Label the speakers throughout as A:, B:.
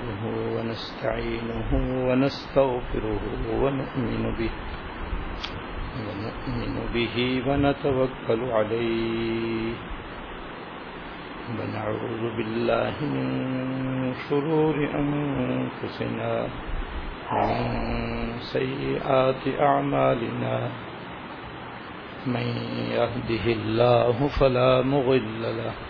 A: نحمده ونستعينه ونستغفره ونؤمن به ونؤمن به ونتوكل عليه ونعوذ بالله من شرور أنفسنا ومن سيئات أعمالنا من يهده الله فلا مغل له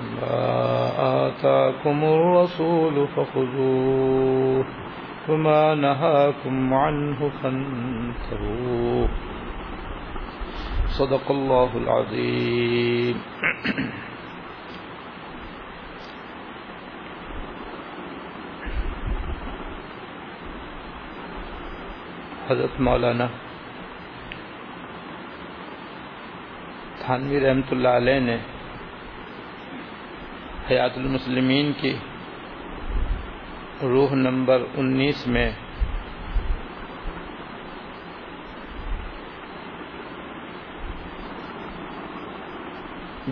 A: ما آتاكم الرسول فخذوه وما نهاكم عنه فانتهوه صدق الله العظيم حضرت مولانا تھانوی رحمت اللہ علیہ نے حیات المسلمین کی روح نمبر انیس میں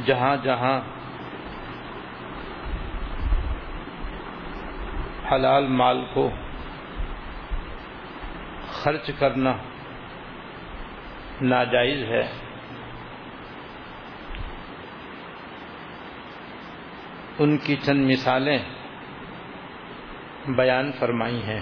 A: جہاں جہاں حلال مال کو خرچ کرنا ناجائز ہے ان کی چند مثالیں بیان فرمائی ہیں۔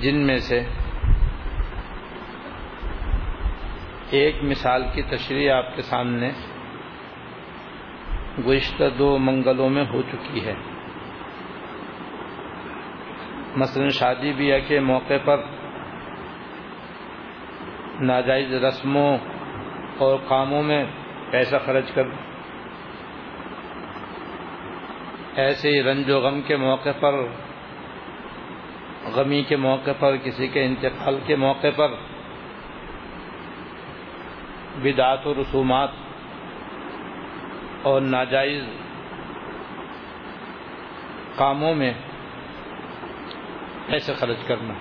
A: جن میں سے ایک مثال کی تشریح آپ کے سامنے گزشتہ دو منگلوں میں ہو چکی ہے۔ مثلا شادی بیاہ کے موقع پر ناجائز رسموں اور کاموں میں پیسہ خرچ کر ایسے ہی رنج و غم کے موقع پر، غمی کے موقع پر، کسی کے انتقال کے موقع پر بدعات و رسومات اور ناجائز کاموں میں پیسے خرچ کرنا۔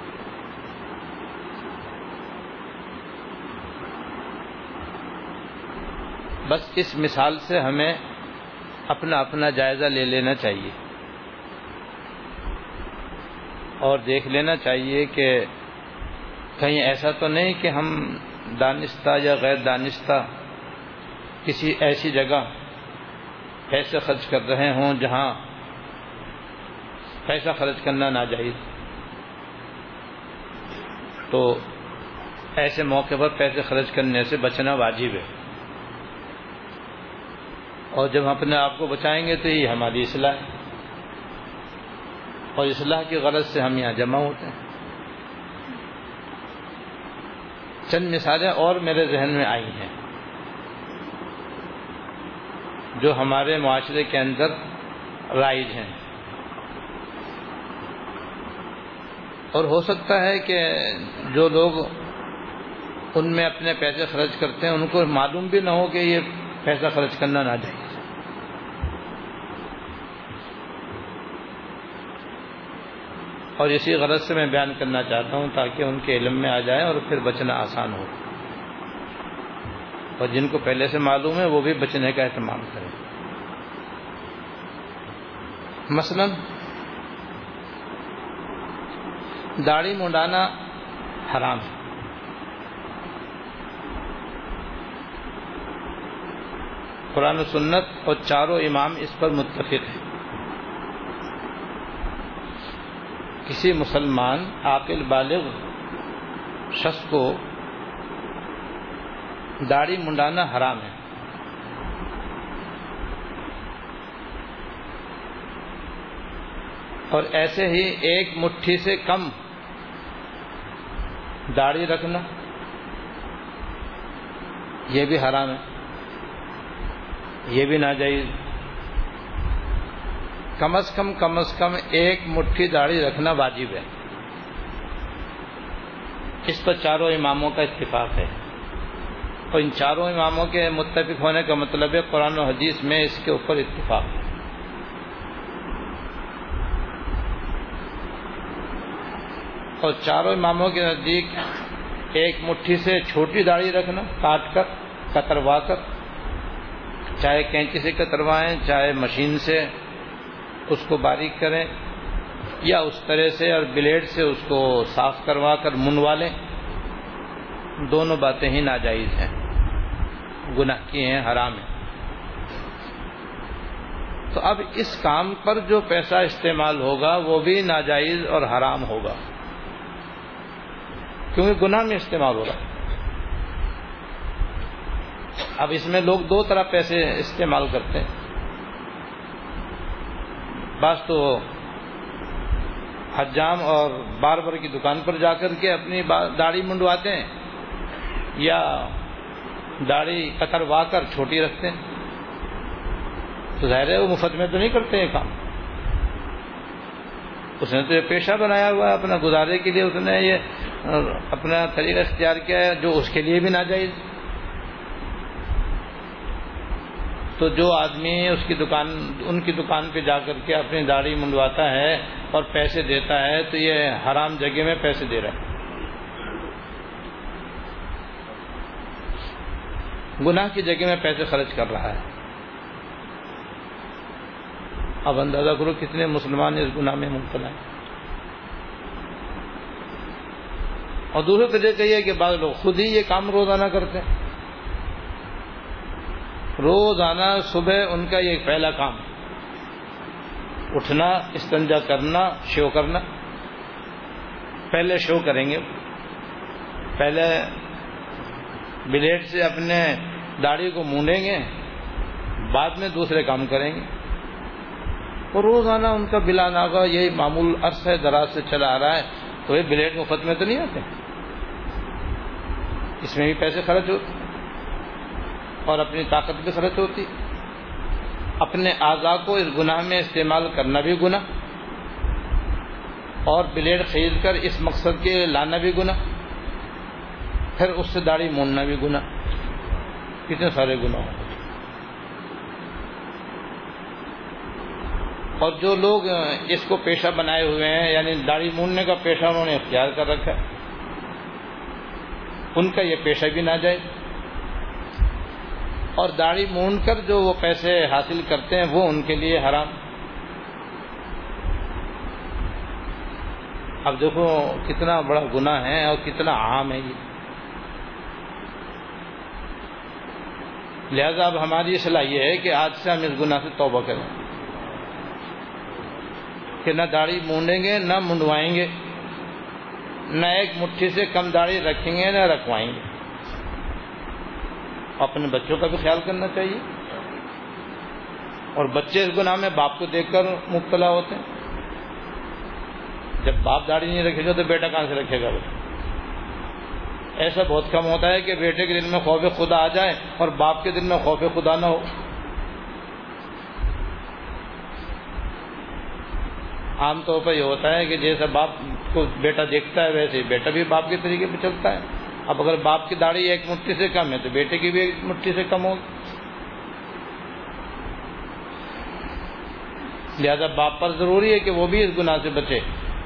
A: بس اس مثال سے ہمیں اپنا اپنا جائزہ لے لینا چاہیے۔ اور دیکھ لینا چاہیے کہ کہیں ایسا تو نہیں کہ ہم دانستہ یا غیر دانستہ کسی ایسی جگہ پیسے خرچ کر رہے ہوں جہاں پیسہ خرچ کرنا ناجائز۔ تو ایسے موقع پر پیسے خرچ کرنے سے بچنا واجب ہے۔ اور جب ہم اپنے آپ کو بچائیں گے تو یہ ہماری اصلاح ہے۔ اور اصلاح کی غرض سے ہم یہاں جمع ہوتے ہیں۔ چند مثالیں اور میرے ذہن میں آئی ہیں۔ جو ہمارے معاشرے کے اندر رائج ہیں۔ اور ہو سکتا ہے کہ جو لوگ ان میں اپنے پیسے خرچ کرتے ہیں، ان کو معلوم بھی نہ ہو کہ یہ پیسہ خرچ کرنا نہ چاہیے اور اسی غرض سے میں بیان کرنا چاہتا ہوں تاکہ ان کے علم میں آ جائے اور پھر بچنا آسان ہو۔ اور جن کو پہلے سے معلوم ہے، وہ بھی بچنے کا اہتمام کریں۔ مثلا داڑھی منڈانا حرام ہے۔ قرآن و سنت اور چاروں امام اس پر متفق ہیں۔ کسی مسلمان عاقل بالغ شخص کو داڑھی منڈانا حرام ہے۔ اور ایسے ہی ایک مٹھی سے کم داڑھی رکھنا یہ بھی حرام ہے یہ بھی ناجائز کم از کم کم از کم ایک مٹھی داڑھی رکھنا واجب ہے اس پر چاروں اماموں کا اتفاق ہے اور ان چاروں اماموں کے متفق ہونے کا مطلب ہے قرآن و حدیث میں اس کے اوپر اتفاق ہے اور چاروں اماموں کے نزدیک ایک مٹھی سے چھوٹی داڑھی رکھنا، کاٹ کر، کتروا کر، چاہے کینچی سے کتروائیں، چاہے مشین سے اس کو باریک کریں یا اس طرح سے اور بلیڈ سے اس کو صاف کروا کر منوا لیں۔ دونوں باتیں ہی ناجائز ہیں، گناہ کی ہیں، حرام ہیں۔ تو اب اس کام پر جو پیسہ استعمال ہوگا وہ بھی ناجائز اور حرام ہوگا۔ کیونکہ گناہ میں استعمال ہو رہا اب اس میں لوگ دو طرح پیسے استعمال کرتے ہیں۔ بس تو حجام اور باربر کی دکان پر جا کر کے اپنی داڑھی منڈواتے ہیں یا داڑھی کتروا کر چھوٹی رکھتے ہیں۔ تو ظاہر ہے وہ مفت میں تو نہیں کرتے ہیں کام۔ اس نے تو یہ پیشہ بنایا ہوا ہے، اپنا گزارے کے لیے اس نے یہ اپنا طریقہ اختیار کیا ہے، جو اس کے لیے بھی ناجائز۔ تو جو آدمی اس کی دکان، ان کی دکان پہ جا کر کے اپنی داڑھی منڈواتا ہے اور پیسے دیتا ہے، تو یہ حرام جگہ میں پیسے دے رہا ہے۔ گناہ کی جگہ میں پیسے خرچ کر رہا ہے۔ اب اندازہ کرو کتنے مسلمان اس گناہ میں مبتلا ہیں اور دوسرے طریقہ یہ کہ بعض لوگ خود ہی یہ کام روزانہ کرتے ہیں۔ روزانہ صبح ان کا یہ پہلا کام اٹھنا، استنجا کرنا، شو کرنا۔ پہلے شو کریں گے۔ پہلے بلیڈ سے اپنے داڑھی کو مونڈیں گے۔ بعد میں دوسرے کام کریں گے۔ اور روزانہ ان کا بلا ناگا یہی معمول عرص ہے دراز سے چلا آ رہا ہے، تو یہ بلیڈ مفت میں تو نہیں آتے اس میں بھی پیسے خرچ ہوتے اور اپنی طاقت بھی خرچ ہوتی اپنے اعضاء کو اس گناہ میں استعمال کرنا بھی گناہ، اور بلیڈ خرید کر اس مقصد کے لانا بھی گناہ، پھر اس سے داڑھی موننا بھی گناہ۔ کتنے سارے گناہ۔ اور جو لوگ اس کو پیشہ بنائے ہوئے ہیں یعنی داڑھی موننے کا پیشہ انہوں نے اختیار کر رکھا ہے، ان کا یہ پیشہ بھی نہ جائے۔ اور داڑھی مونڈ کر جو وہ پیسے حاصل کرتے ہیں، وہ ان کے لیے حرام۔ اب دیکھو کتنا بڑا گناہ ہے اور کتنا عام ہے یہ۔ لہذا اب ہماری صلاح یہ ہے کہ آج سے ہم اس گناہ سے توبہ کریں۔ کہ نہ داڑھی مونڈیں گے، نہ منڈوائیں گے۔ نہ ایک مٹھی سے کم داڑھی رکھیں گے، نہ رکھوائیں گے۔ اپنے بچوں کا بھی خیال کرنا چاہیے۔ اور بچے اس گناہ میں باپ کو دیکھ کر مبتلا ہوتے ہیں۔ جب باپ داڑھی نہیں رکھے گا تو بیٹا کہاں سے رکھے گا؟ ایسا بہت کم ہوتا ہے کہ بیٹے کے دل میں خوف خدا آ جائے اور باپ کے دل میں خوف خدا نہ ہو۔ عام طور پر یہ ہوتا ہے کہ جیسا باپ کو بیٹا دیکھتا ہے ویسے بیٹا بھی باپ کے طریقے پہ چلتا ہے۔ اب اگر باپ کی داڑھی ایک مٹھی سے کم ہے تو بیٹے کی بھی ایک مٹھی سے کم ہوگی۔ لہذا باپ پر ضروری ہے کہ وہ بھی اس گناہ سے بچے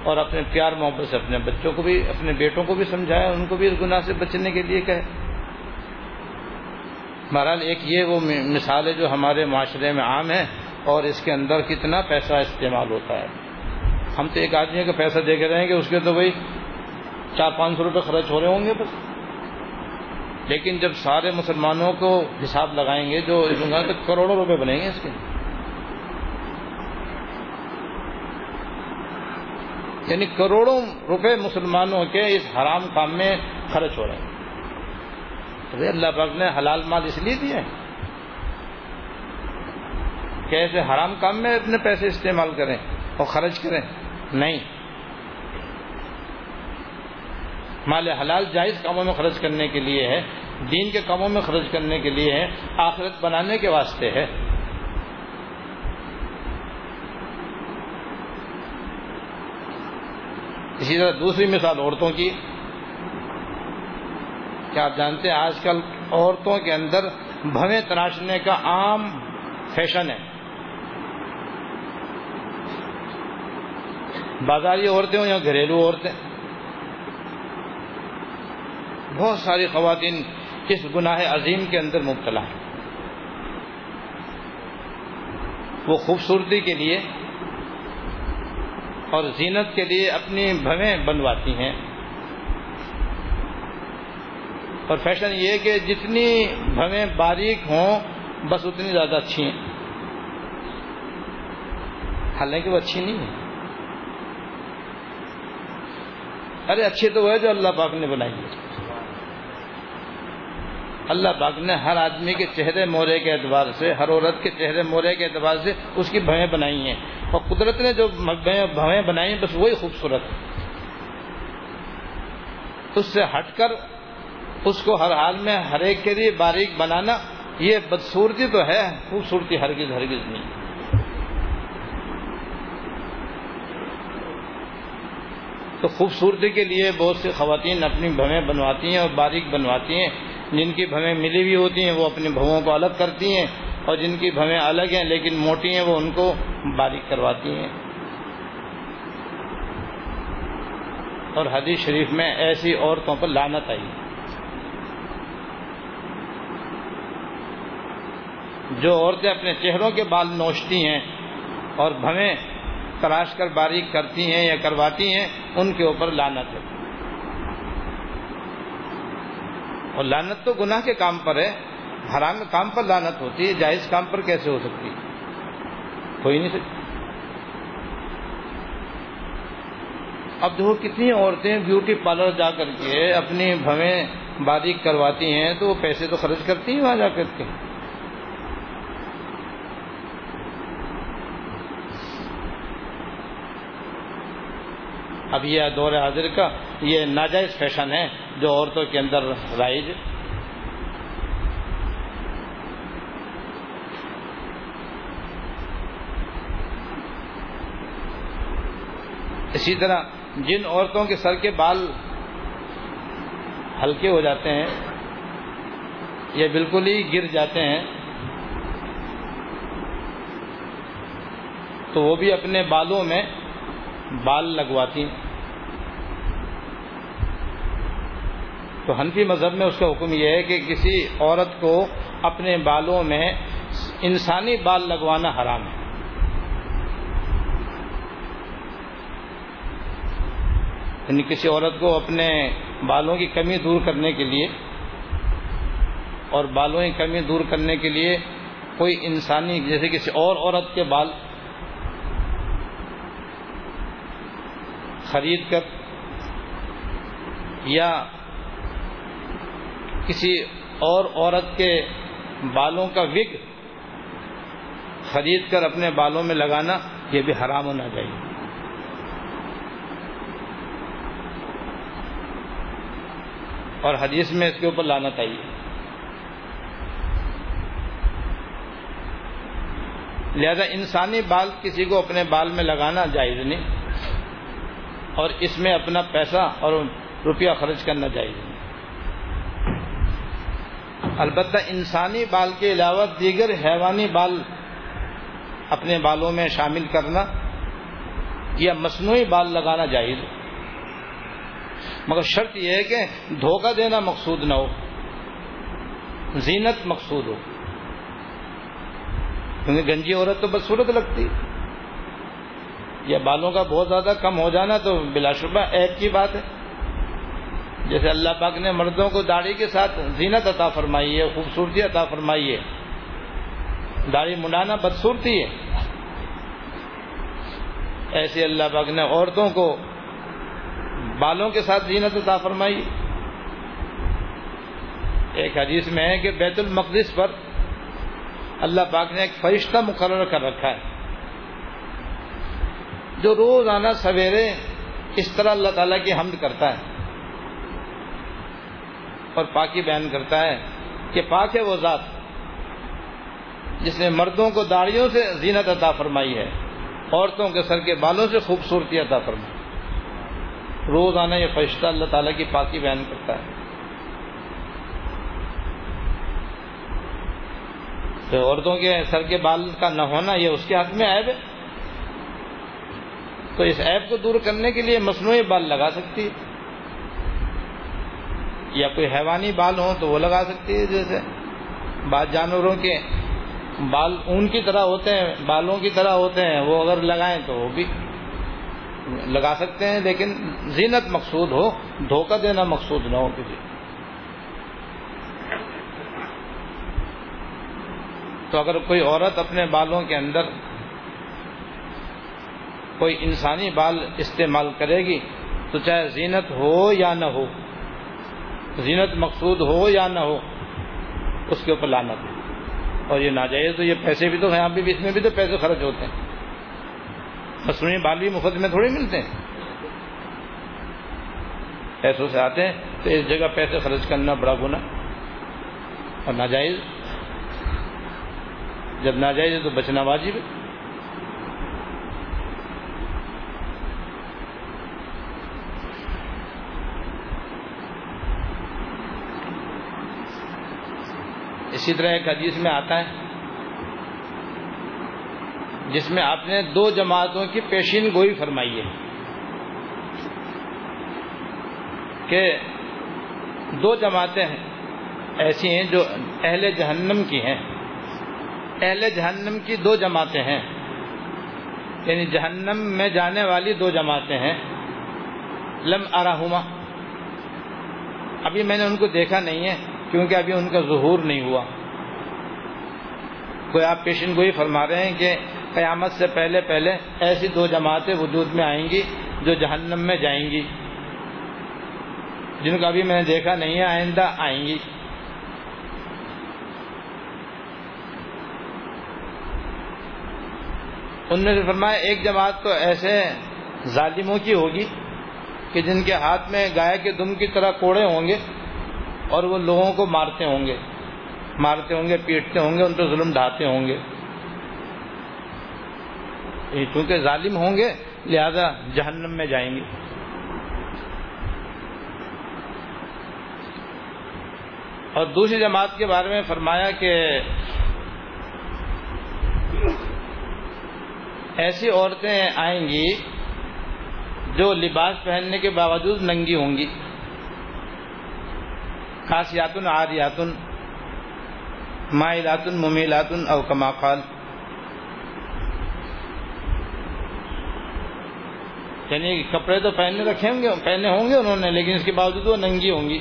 A: اور اپنے پیار محبت سے اپنے بچوں کو بھی، اپنے بیٹوں کو بھی سمجھائے ان کو بھی اس گناہ سے بچنے کے لیے کہے۔ بہرحال ایک یہ وہ مثال ہے جو ہمارے معاشرے میں عام ہے اور اس کے اندر کتنا پیسہ استعمال ہوتا ہے۔ ہم تو ایک آدمی کا پیسہ دے کے رہیں گے، اس کے تو بھائی چار پانچ سو روپے خرچ ہو رہے ہوں گے بس۔ لیکن جب سارے مسلمانوں کو حساب لگائیں گے جو تو کروڑوں روپے بنیں گے اس کے۔ یعنی کروڑوں روپے مسلمانوں کے اس حرام کام میں خرچ ہو رہے ہیں۔ تو اللہ پاک نے حلال مال اس لیے دیا ہے کہ ایسے حرام کام میں اپنے پیسے استعمال کریں اور خرچ کریں۔ نہیں۔ مال حلال جائز کاموں میں خرچ کرنے کے لیے ہے، دین کے کاموں میں خرچ کرنے کے لیے ہے، آخرت بنانے کے واسطے ہے۔ اسی طرح دوسری مثال عورتوں کی۔ کیا آپ جانتے ہیں، آج کل عورتوں کے اندر بھویں تراشنے کا عام فیشن ہے۔ بازاری عورتیں ہوں یا گھریلو عورتیں؟ بہت ساری خواتین اس گناہ عظیم کے اندر مبتلا ہیں۔ وہ خوبصورتی کے لیے اور زینت کے لیے اپنی بھویں بنواتی ہیں۔ اور فیشن یہ کہ جتنی بھویں باریک ہوں، بس اتنی زیادہ اچھی ہیں۔ حالانکہ وہ اچھی نہیں ہے ارے اچھی تو وہ ہے جو اللہ پاک نے بنائی ہے۔ اللہ پاک نے ہر آدمی کے چہرے مورے کے اعتبار سے، ہر عورت کے چہرے مورے کے اعتبار سے اس کی بھویں بنائی ہیں۔ اور قدرت نے جو بھویں بنائی ہیں، بس وہی خوبصورت۔ اس سے ہٹ کر اس کو ہر حال میں ہر ایک کے لیے باریک بنانا، یہ بدسورتی تو ہے، خوبصورتی ہرگز ہرگز نہیں۔ تو خوبصورتی کے لیے بہت سی خواتین اپنی بھویں بنواتی ہیں اور باریک بنواتی ہیں۔ جن کی بھویں ملی ہوئی ہوتی ہیں، وہ اپنی بھووں کو الگ کرتی ہیں اور جن کی بھویں الگ ہیں لیکن موٹی ہیں، وہ ان کو باریک کرواتی ہیں۔ اور حدیث شریف میں ایسی عورتوں پر لانت آئی۔ جو عورتیں اپنے چہروں کے بال نوچتی ہیں اور بھویں تراش کر باریک کرتی ہیں یا کرواتی ہیں، ان کے اوپر لانت ہے۔ اور لانت تو گناہ کے کام پر ہے، حرام کام پر لانت ہوتی ہے، جائز کام پر کیسے ہو سکتی؟ ہو ہی نہیں سکتی۔ اب دیکھو کتنی عورتیں بیوٹی پارلر جا کر کے اپنی بھویں باریک کرواتی ہیں، تو وہ پیسے تو خرچ کرتی ہیں وہاں جا کر کے۔ اب یہ دور حاضر کا یہ ناجائز فیشن ہے جو عورتوں کے اندر رائج اسی طرح جن عورتوں کے سر کے بال ہلکے ہو جاتے ہیں یا بالکل ہی گر جاتے ہیں، تو وہ بھی اپنے بالوں میں بال لگواتی ہیں۔ تو حنفی مذہب میں اس کا حکم یہ ہے کہ کسی عورت کو اپنے بالوں میں انسانی بال لگوانا حرام ہے۔ یعنی کسی عورت کو اپنے بالوں کی کمی دور کرنے کے لیے اور بالوں کی کمی دور کرنے کے لیے کوئی انسانی جیسے کسی اور عورت کے بال خرید کر یا کسی اور عورت کے بالوں کا وگ خرید کر اپنے بالوں میں لگانا، یہ بھی حرام ہونا چاہیے۔ اور حدیث میں اس کے اوپر لانا چاہیے لہذا انسانی بال کسی کو اپنے بال میں لگانا جائز نہیں، اور اس میں اپنا پیسہ اور روپیہ خرچ کرنا چاہیے البتہ انسانی بال کے علاوہ دیگر حیوانی بال اپنے بالوں میں شامل کرنا یا مصنوعی بال لگانا جائز مگر شرط یہ ہے کہ دھوکہ دینا مقصود نہ ہو، زینت مقصود ہو۔ کیونکہ گنجی عورت تو بدسورت لگتی یا بالوں کا بہت زیادہ کم ہو جانا تو بلا شبہ عیب کی بات ہے۔ جیسے اللہ پاک نے مردوں کو داڑھی کے ساتھ زینت عطا فرمائی ہے، خوبصورتی عطا فرمائی ہے۔ داڑھی منڈانا بدصورتی ہے۔ ایسے اللہ پاک نے عورتوں کو بالوں کے ساتھ زینت عطا فرمائی۔ ایک حدیث میں ہے کہ بیت المقدس پر اللہ پاک نے ایک فرشتہ مقرر کر رکھا ہے۔ جو روزانہ سویرے اس طرح اللہ تعالیٰ کی حمد کرتا ہے۔ اور پاکی بیان کرتا ہے کہ پاک ہے وہ ذات جس نے مردوں کو داڑیوں سے زینت عطا فرمائی ہے، عورتوں کے سر کے بالوں سے خوبصورتی عطا فرمائی روزانہ یہ فرشتہ اللہ تعالیٰ کی پاکی بیان کرتا ہے۔ تو عورتوں کے سر کے بال کا نہ ہونا یہ اس کے ہاتھ میں عیب ہے۔ تو اس عیب کو دور کرنے کے لیے مصنوعی بال لگا سکتی۔ ہے یا کوئی حیوانی بال ہوں تو وہ لگا سکتی ہے جیسے بعض جانوروں کے بال اون کی طرح ہوتے ہیں، بالوں کی طرح ہوتے ہیں، وہ اگر لگائیں تو وہ بھی لگا سکتے ہیں، لیکن زینت مقصود ہو، دھوکہ دینا مقصود نہ ہو کسی تو اگر کوئی عورت اپنے بالوں کے اندر کوئی انسانی بال استعمال کرے گی تو چاہے زینت ہو یا نہ ہو زینت مقصود ہو یا نہ ہو، اس کے اوپر لانت ہے۔ اور یہ ناجائز تو یہ پیسے بھی تو یہاں بھی، اس میں بھی تو پیسے خرچ ہوتے ہیں۔ مصنوعی بال بھی مفت میں تھوڑی ملتے ہیں۔ پیسوں سے آتے ہیں تو اس جگہ پیسے خرچ کرنا بڑا گنا اور ناجائز، جب ناجائز ہے تو بچنا واجب ہے۔ اسی طرح ایک حدیث میں آتا ہے، جس میں آپ نے دو جماعتوں کی پیشین گوئی فرمائی ہے کہ دو جماعتیں ہیں ایسی ہیں جو اہل جہنم کی ہیں۔ اہل جہنم کی دو جماعتیں ہیں۔ یعنی جہنم میں جانے والی دو جماعتیں ہیں۔ لم اراہما۔ ابھی میں نے ان کو دیکھا نہیں ہے، کیونکہ ابھی ان کا ظہور نہیں ہوا۔ کوئی آپ پیشن گوئی فرما رہے ہیں کہ قیامت سے پہلے پہلے ایسی دو جماعتیں وجود میں آئیں گی جو جہنم میں جائیں گی۔ جن کو ابھی میں نے دیکھا نہیں ہے، آئندہ آئیں گی۔ ان نے فرمایا، ایک جماعت تو ایسے ظالموں کی ہوگی کہ جن کے ہاتھ میں گائے کے دم کی طرح کوڑے ہوں گے اور وہ لوگوں کو مارتے ہوں گے۔ مارتے ہوں گے، پیٹتے ہوں گے، ان پہ ظلم ڈھاتے ہوں گے۔ چونکہ ظالم ہوں گے، لہذا جہنم میں جائیں گے۔ اور دوسری جماعت کے بارے میں فرمایا کہ ایسی عورتیں آئیں گی جو لباس پہننے کے باوجود ننگی ہوں گی۔ خاصیاتن عادیاتن مائلاتن، ممیلاتن او کما قال. یعنی کپڑے تو پہننے رکھے ہوں گے، پہنے ہوں گے انہوں نے، لیکن اس کے باوجود وہ ننگی ہوں گی۔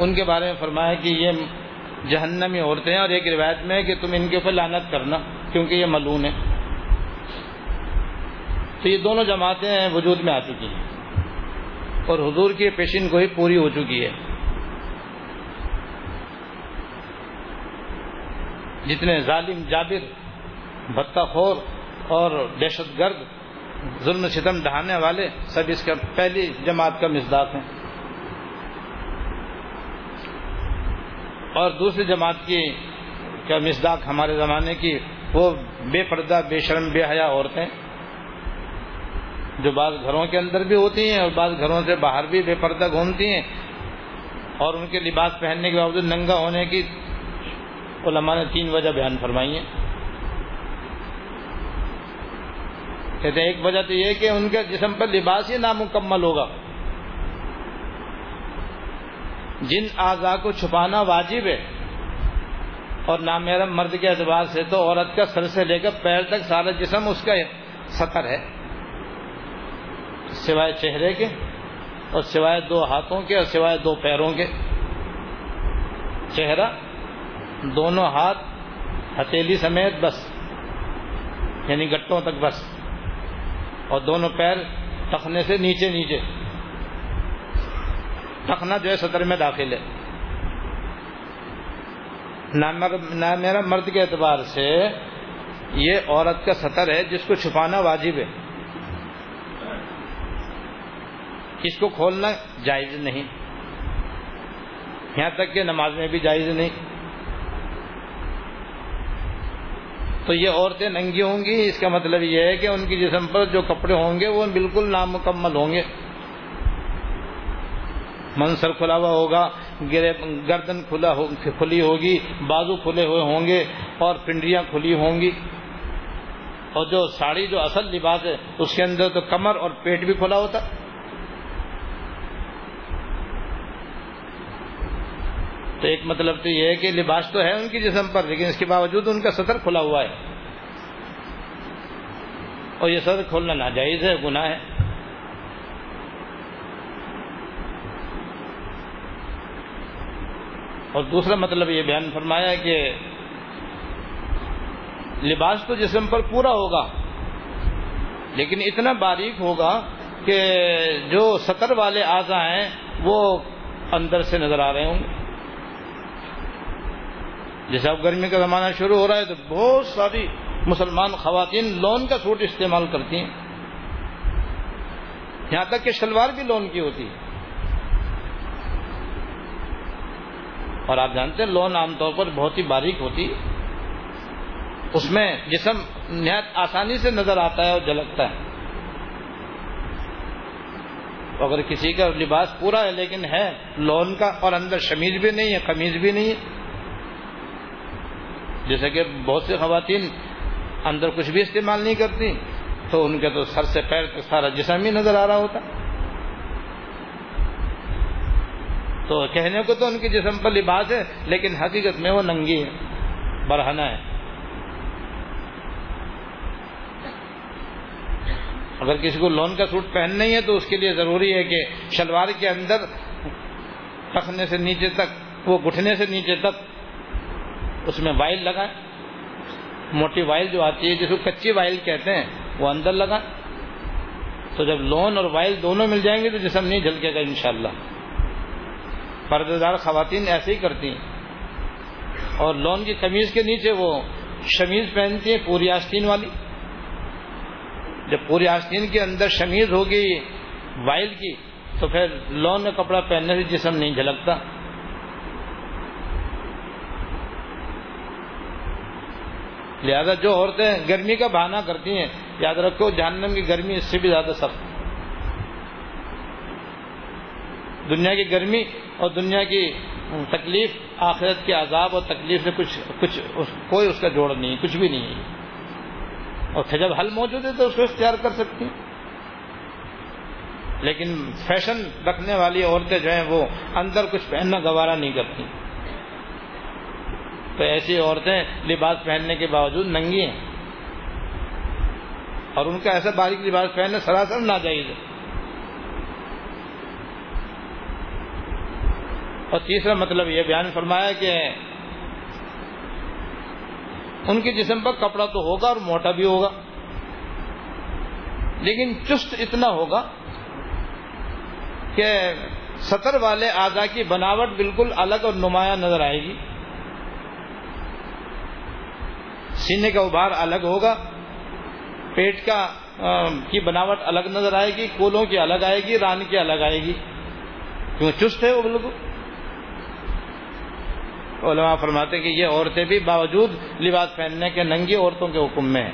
A: ان کے بارے میں فرمایا کہ یہ جہنمی عورتیں ہیں اور ایک روایت میں ہے کہ تم ان کے اوپر لانت کرنا کیونکہ یہ ملون ہے تو یہ دونوں جماعتیں وجود میں آ چکی ہیں۔ اور حضور کی پیشن کو ہی پوری ہو چکی ہے۔ جتنے ظالم جابر، بھتہ خور اور دہشت گرد، ظلم ستم ڈھانے والے سب اس کا پہلی جماعت کا مزداق ہیں۔ اور دوسری جماعت کی کیا مزداق ہمارے زمانے کی، وہ بے پردہ، بے شرم، بے حیا عورتیں، جو بعض گھروں کے اندر بھی ہوتی ہیں اور بعض گھروں سے باہر بھی بے پردہ گھومتی ہیں اور ان کے لباس پہننے کے باوجود ننگا ہونے کی علماء نے تین وجہ بیان فرمائی ہیں۔ کہتے ہیں ایک وجہ تو یہ کہ ان کے جسم پر لباس ہی نامکمل ہوگا۔ جن اعضاء کو چھپانا واجب ہے اور نامیرا مرد کے اعتبار سے تو عورت کا سر سے لے کر پیر تک سارا جسم اس کا سطر ہے۔ سوائے چہرے کے اور سوائے دو ہاتھوں کے اور سوائے دو پیروں کے۔ چہرہ دونوں ہاتھ ہتھیلی سمیت بس یعنی گٹوں تک بس، اور دونوں پیر ٹخنے سے نیچے نیچے۔ ٹخنا جو ہے سطر میں داخل ہے۔ نہ میرا مرد کے اعتبار سے یہ عورت کا سطر ہے جس کو چھپانا واجب ہے۔ اس کو کھولنا جائز نہیں۔ یہاں تک کہ نماز میں بھی جائز نہیں۔ تو یہ عورتیں ننگی ہوں گی، اس کا مطلب یہ ہے کہ ان کی جسم پر جو کپڑے ہوں گے وہ بالکل نامکمل ہوں گے۔ منسر کھلا ہوا ہوگا گردن کھلا کھلی ہوگی، بازو کھلے ہوئے ہوں گے اور پنڈریاں کھلی ہوں گی۔ اور جو ساڑی جو اصل لباس ہے، اس کے اندر تو کمر اور پیٹ بھی کھلا ہوتا۔ تو ایک مطلب تو یہ ہے کہ لباس تو ہے ان کی جسم پر، لیکن اس کے باوجود ان کا سطر کھلا ہوا ہے۔ اور یہ سطر کھولنا ناجائز ہے، گناہ ہے۔ اور دوسرا مطلب یہ بیان فرمایا کہ لباس تو جسم پر پورا ہوگا، لیکن اتنا باریک ہوگا کہ جو سطر والے اعضا ہیں وہ اندر سے نظر آ رہے ہوں گے۔ جیسے اب گرمی کا زمانہ شروع ہو رہا ہے تو بہت ساری مسلمان خواتین لون کا سوٹ استعمال کرتی ہیں۔ یہاں تک کہ شلوار بھی لون کی ہوتی ہے۔ اور آپ جانتے ہیں لون عام طور پر بہت ہی باریک ہوتی ہے۔ اس میں جسم نہایت آسانی سے نظر آتا ہے اور جھلکتا ہے۔ اگر کسی کا لباس پورا ہے لیکن ہے لون کا اور اندر شمیز بھی نہیں ہے، قمیض بھی نہیں ہے جیسے کہ بہت سی خواتین اندر کچھ بھی استعمال نہیں کرتی، تو ان کے تو سر سے پیر تک سارا جسم ہی نظر آ رہا ہوتا۔ تو کہنے کو تو ان کے جسم پر لباس ہے، لیکن حقیقت میں وہ ننگی ہے برہنہ ہے اگر کسی کو لون کا سوٹ پہننا ہی ہے، تو اس کے لیے ضروری ہے کہ شلوار کے اندر ٹخنے سے نیچے تک، وہ گھٹنے سے نیچے تک اس میں وائل لگائیں موٹی وائل جو آتی ہے جس کو کچی وائل کہتے ہیں، وہ اندر لگائیں تو جب لون اور وائل دونوں مل جائیں گے تو جسم نہیں جھلکے گا انشاءاللہ۔ پردے دار خواتین ایسے ہی کرتی ہیں۔ اور لون کی قمیض کے نیچے وہ شمیز پہنتی ہیں پوری آستین والی۔ جب پوری آستین کے اندر شمیز ہوگی وائل کی، تو پھر لون میں کپڑا پہننے سے جسم نہیں جھلکتا۔ لہذا جو عورتیں گرمی کا بہانہ کرتی ہیں، یاد رکھو، جہنم کی گرمی اس سے بھی زیادہ سخت دنیا کی گرمی اور دنیا کی تکلیف، آخرت کے عذاب اور تکلیف سے کچھ کچھ کوئی اس کا جوڑ نہیں ہے کچھ بھی نہیں ہے۔ اور جب حل موجود ہے تو اس کو اختیار کر سکتی ہیں۔ لیکن فیشن رکھنے والی عورتیں جو ہیں، وہ اندر کچھ پہننا گوارا نہیں کرتی۔ تو ایسی عورتیں لباس پہننے کے باوجود ننگی ہیں۔ اور ان کا ایسا باریک لباس پہننا سراسر ناجائز ہے۔ اور تیسرا مطلب یہ بیان فرمایا کہ ان کے جسم پر کپڑا تو ہوگا اور موٹا بھی ہوگا، لیکن چست اتنا ہوگا کہ سطر والے اعضا کی بناوٹ بالکل الگ اور نمایاں نظر آئے گی۔ سینے کا ابھار الگ ہوگا، پیٹ کا کی بناوٹ الگ نظر آئے گی، کولوں کی الگ آئے گی، ران کی الگ آئے گی۔ کیوں چست ہے وہ بالکل؟ علماء فرماتے کہ یہ عورتیں بھی باوجود لباس پہننے کے ننگی عورتوں کے حکم میں ہیں۔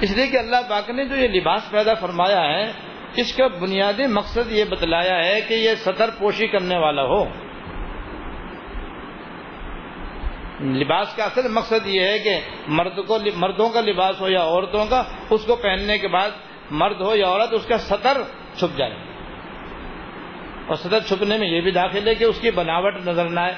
A: اس لیے کہ اللہ پاک نے جو یہ لباس پیدا فرمایا ہے، اس کا بنیادی مقصد یہ بتلایا ہے کہ یہ سطر پوشی کرنے والا ہو۔ لباس کا اصل مقصد یہ ہے کہ مرد کو مردوں کا لباس ہو یا عورتوں کا، اس کو پہننے کے بعد مرد ہو یا عورت، اس کا سطر چھپ جائے۔ اور سطر چھپنے میں یہ بھی داخل ہے کہ اس کی بناوٹ نظر نہ آئے۔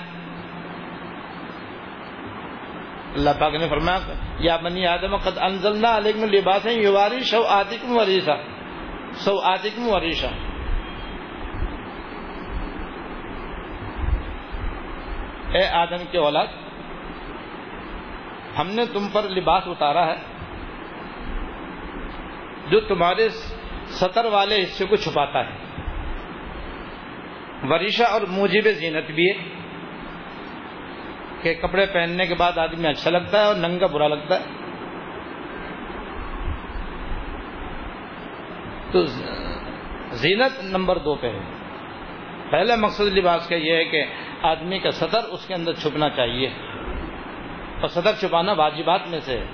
A: اللہ پاک نے فرمایا یا بنی آدم، قد انزلنا علیکم لباس یواری شو آتکم وریشا سو آتکم وریشا اے آدم کے اولاد ہم نے تم پر لباس اتارا ہے جو تمہارے سطر والے حصے کو چھپاتا ہے۔ وریشا اور موجب زینت بھی ہے کہ کپڑے پہننے کے بعد آدمی اچھا لگتا ہے اور ننگا برا لگتا ہے۔ تو زینت نمبر دو پہ ہے۔ پہلا مقصد لباس کا یہ ہے کہ آدمی کا سطر اس کے اندر چھپنا چاہیے۔ اور سطر چھپانا واجبات میں سے۔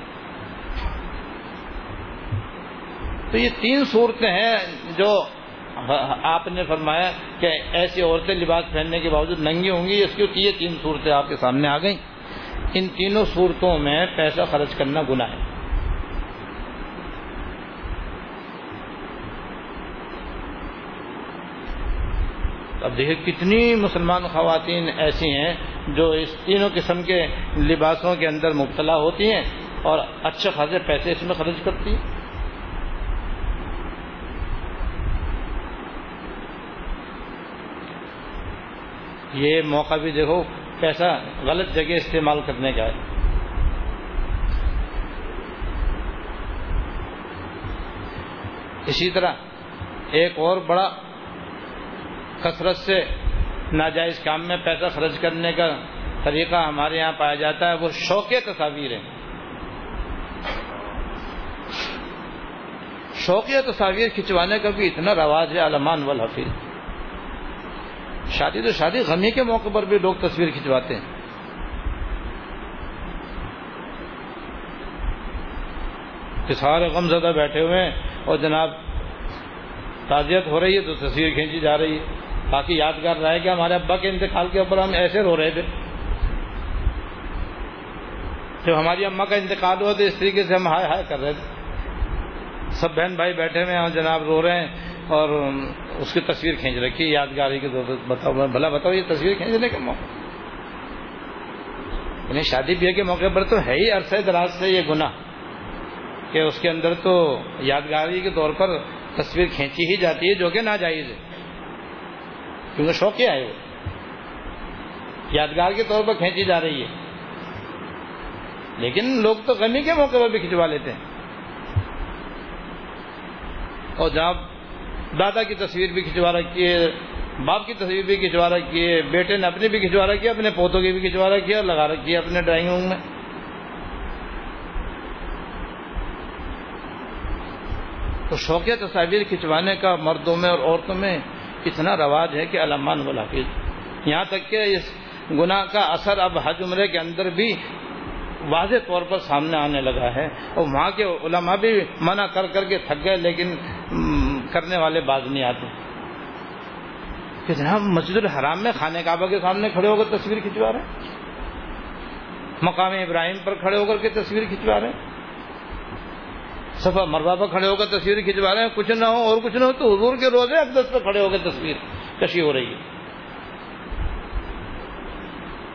A: تو یہ تین صورتیں ہیں جو آپ نے فرمایا کہ ایسی عورتیں لباس پہننے کے باوجود ننگی ہوں گی، اس کی یہ تین صورتیں آپ کے سامنے آ گئیں۔ ان تینوں صورتوں میں پیسہ خرچ کرنا گناہ ہے۔ اب دیکھیں کتنی مسلمان خواتین ایسی ہیں جو اس تینوں قسم کے لباسوں کے اندر مبتلا ہوتی ہیں اور اچھے خاصے پیسے اس میں خرچ کرتی ہیں۔ یہ موقع بھی دیکھو، پیسہ غلط جگہ استعمال کرنے کا ہے۔ اسی طرح ایک اور بڑا کثرت سے ناجائز کام میں پیسہ خرچ کرنے کا طریقہ ہمارے یہاں پایا جاتا ہے، وہ شوق تصاویر ہے شوقیہ تصاویر کھنچوانے کا بھی اتنا رواج ہے، علمان والحفیظ۔ شادی تو شادی غمی کے موقع پر بھی لوگ تصویر کھنچواتے ہیں۔ کہ سارے غم زدہ بیٹھے ہوئے ہیں اور جناب تعزیت ہو رہی ہے تو تصویر کھینچی جا رہی ہے۔ باقی یادگار رہا ہے کہ ہمارے ابا کے انتقال کے اوپر ہم ایسے رو رہے تھے۔ جب ہماری اما کا انتقال ہوا تو اس طریقے سے ہم ہائے ہائے کر رہے تھے۔ سب بہن بھائی بیٹھے ہوئے ہیں جناب رو رہے ہیں، اور اس کی تصویر کھینچ رکھی یادگاری کے طور بتاؤ، بھلا بتاؤ، یہ تصویر کھینچنے کا موقع۔ یعنی شادی بیاہ کے موقع پر تو ہے ہی عرصہ دراز سے یہ گناہ کہ اس کے اندر تو یادگاری کے طور پر تصویر کھینچی ہی جاتی ہے جو کہ ناجائز ہے۔ کیونکہ شوق کیا ہے وہ۔ یادگار کے طور پر کھینچی جا رہی ہے۔ لیکن لوگ تو غمی کے موقع پر بھی کھنچوا لیتے ہیں۔ اور جب دادا کی تصویر بھی کھنچوا رکھی ہے، باپ کی تصویر بھی کھنچوا رکھی ہے، بیٹے نے اپنی بھی کھنچوا رکھی ہے، اپنے پوتوں کی بھی کھنچوا رکھی ہے اور لگا رکھی ہے اپنے ڈرائنگ روم میں۔ تو شوقیہ تصاویر کھنچوانے کا مردوں میں اور عورتوں میں اتنا رواج ہے کہ علمان والحافظ یہاں تک کہ اس گناہ کا اثر اب حج عمرے کے اندر بھی واضح طور پر سامنے آنے لگا ہے۔ اور وہاں کے علماء بھی منع کر کر کے تھک گئے، لیکن کرنے والے باز نہیں آتے۔ کہ جناب مسجد الحرام میں خانہ کعبہ کے سامنے کھڑے ہو کر تصویر کھنچوا رہے ہیں؟ مقام ابراہیم پر کھڑے ہو کر کے تصویر کھنچوا رہے ہیں؟ صفا مربع پر کھڑے ہو کر تصویر کھنچوا رہے ہیں۔ کچھ نہ ہو اور کچھ نہ ہو تو حضور کے روزے اقدس پہ کھڑے ہو کر تصویر کشی ہو رہی ہے۔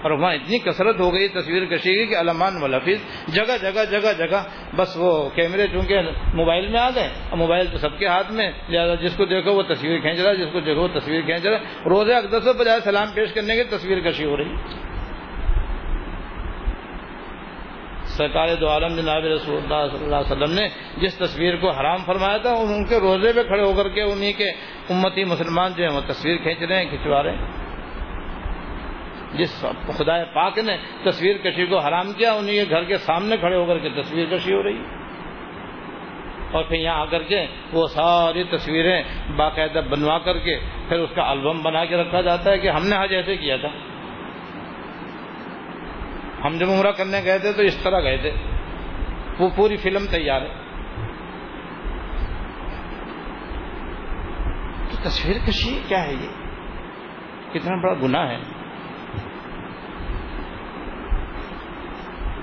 A: اور وہاں اتنی کثرت ہو گئی تصویر کشی کی کہ علمان والحفیظ جگہ جگہ جگہ جگہ، بس وہ کیمرے چونکہ موبائل میں آ گئے۔ اور موبائل تو سب کے ہاتھ میں، لہٰذا جس کو دیکھو وہ تصویر کھینچ رہا ہے، جس کو دیکھو وہ تصویر کھینچ رہا ہے۔ روزے اقدس بجائے سلام پیش کرنے کی تصویر کشی ہو رہی سرکار دو عالم جناب رسول اللہ صلی اللہ علیہ وسلم نے جس تصویر کو حرام فرمایا تھا ان کے روزے پہ کھڑے ہو کر کے انہیں کے امتی مسلمان جو ہیں، وہ تصویر کھینچ رہے ہیں، کھنچوا رہے ہیں۔ جس خدا پاک نے تصویر کشی کو حرام کیا انہیں کے گھر کے سامنے کھڑے ہو کر کے تصویر کشی ہو رہی۔ ہے اور پھر یہاں آ کر کے وہ ساری تصویریں باقاعدہ بنوا کر کے پھر اس کا البم بنا کے رکھا جاتا ہے کہ ہم نے آج ایسے کیا تھا۔ ہم جب عمرہ کرنے گئے تھے تو اس طرح گئے تھے۔ وہ پوری فلم تیار ہے۔ تو تصویر کشی کیا ہے یہ؟ کتنا بڑا گناہ ہے۔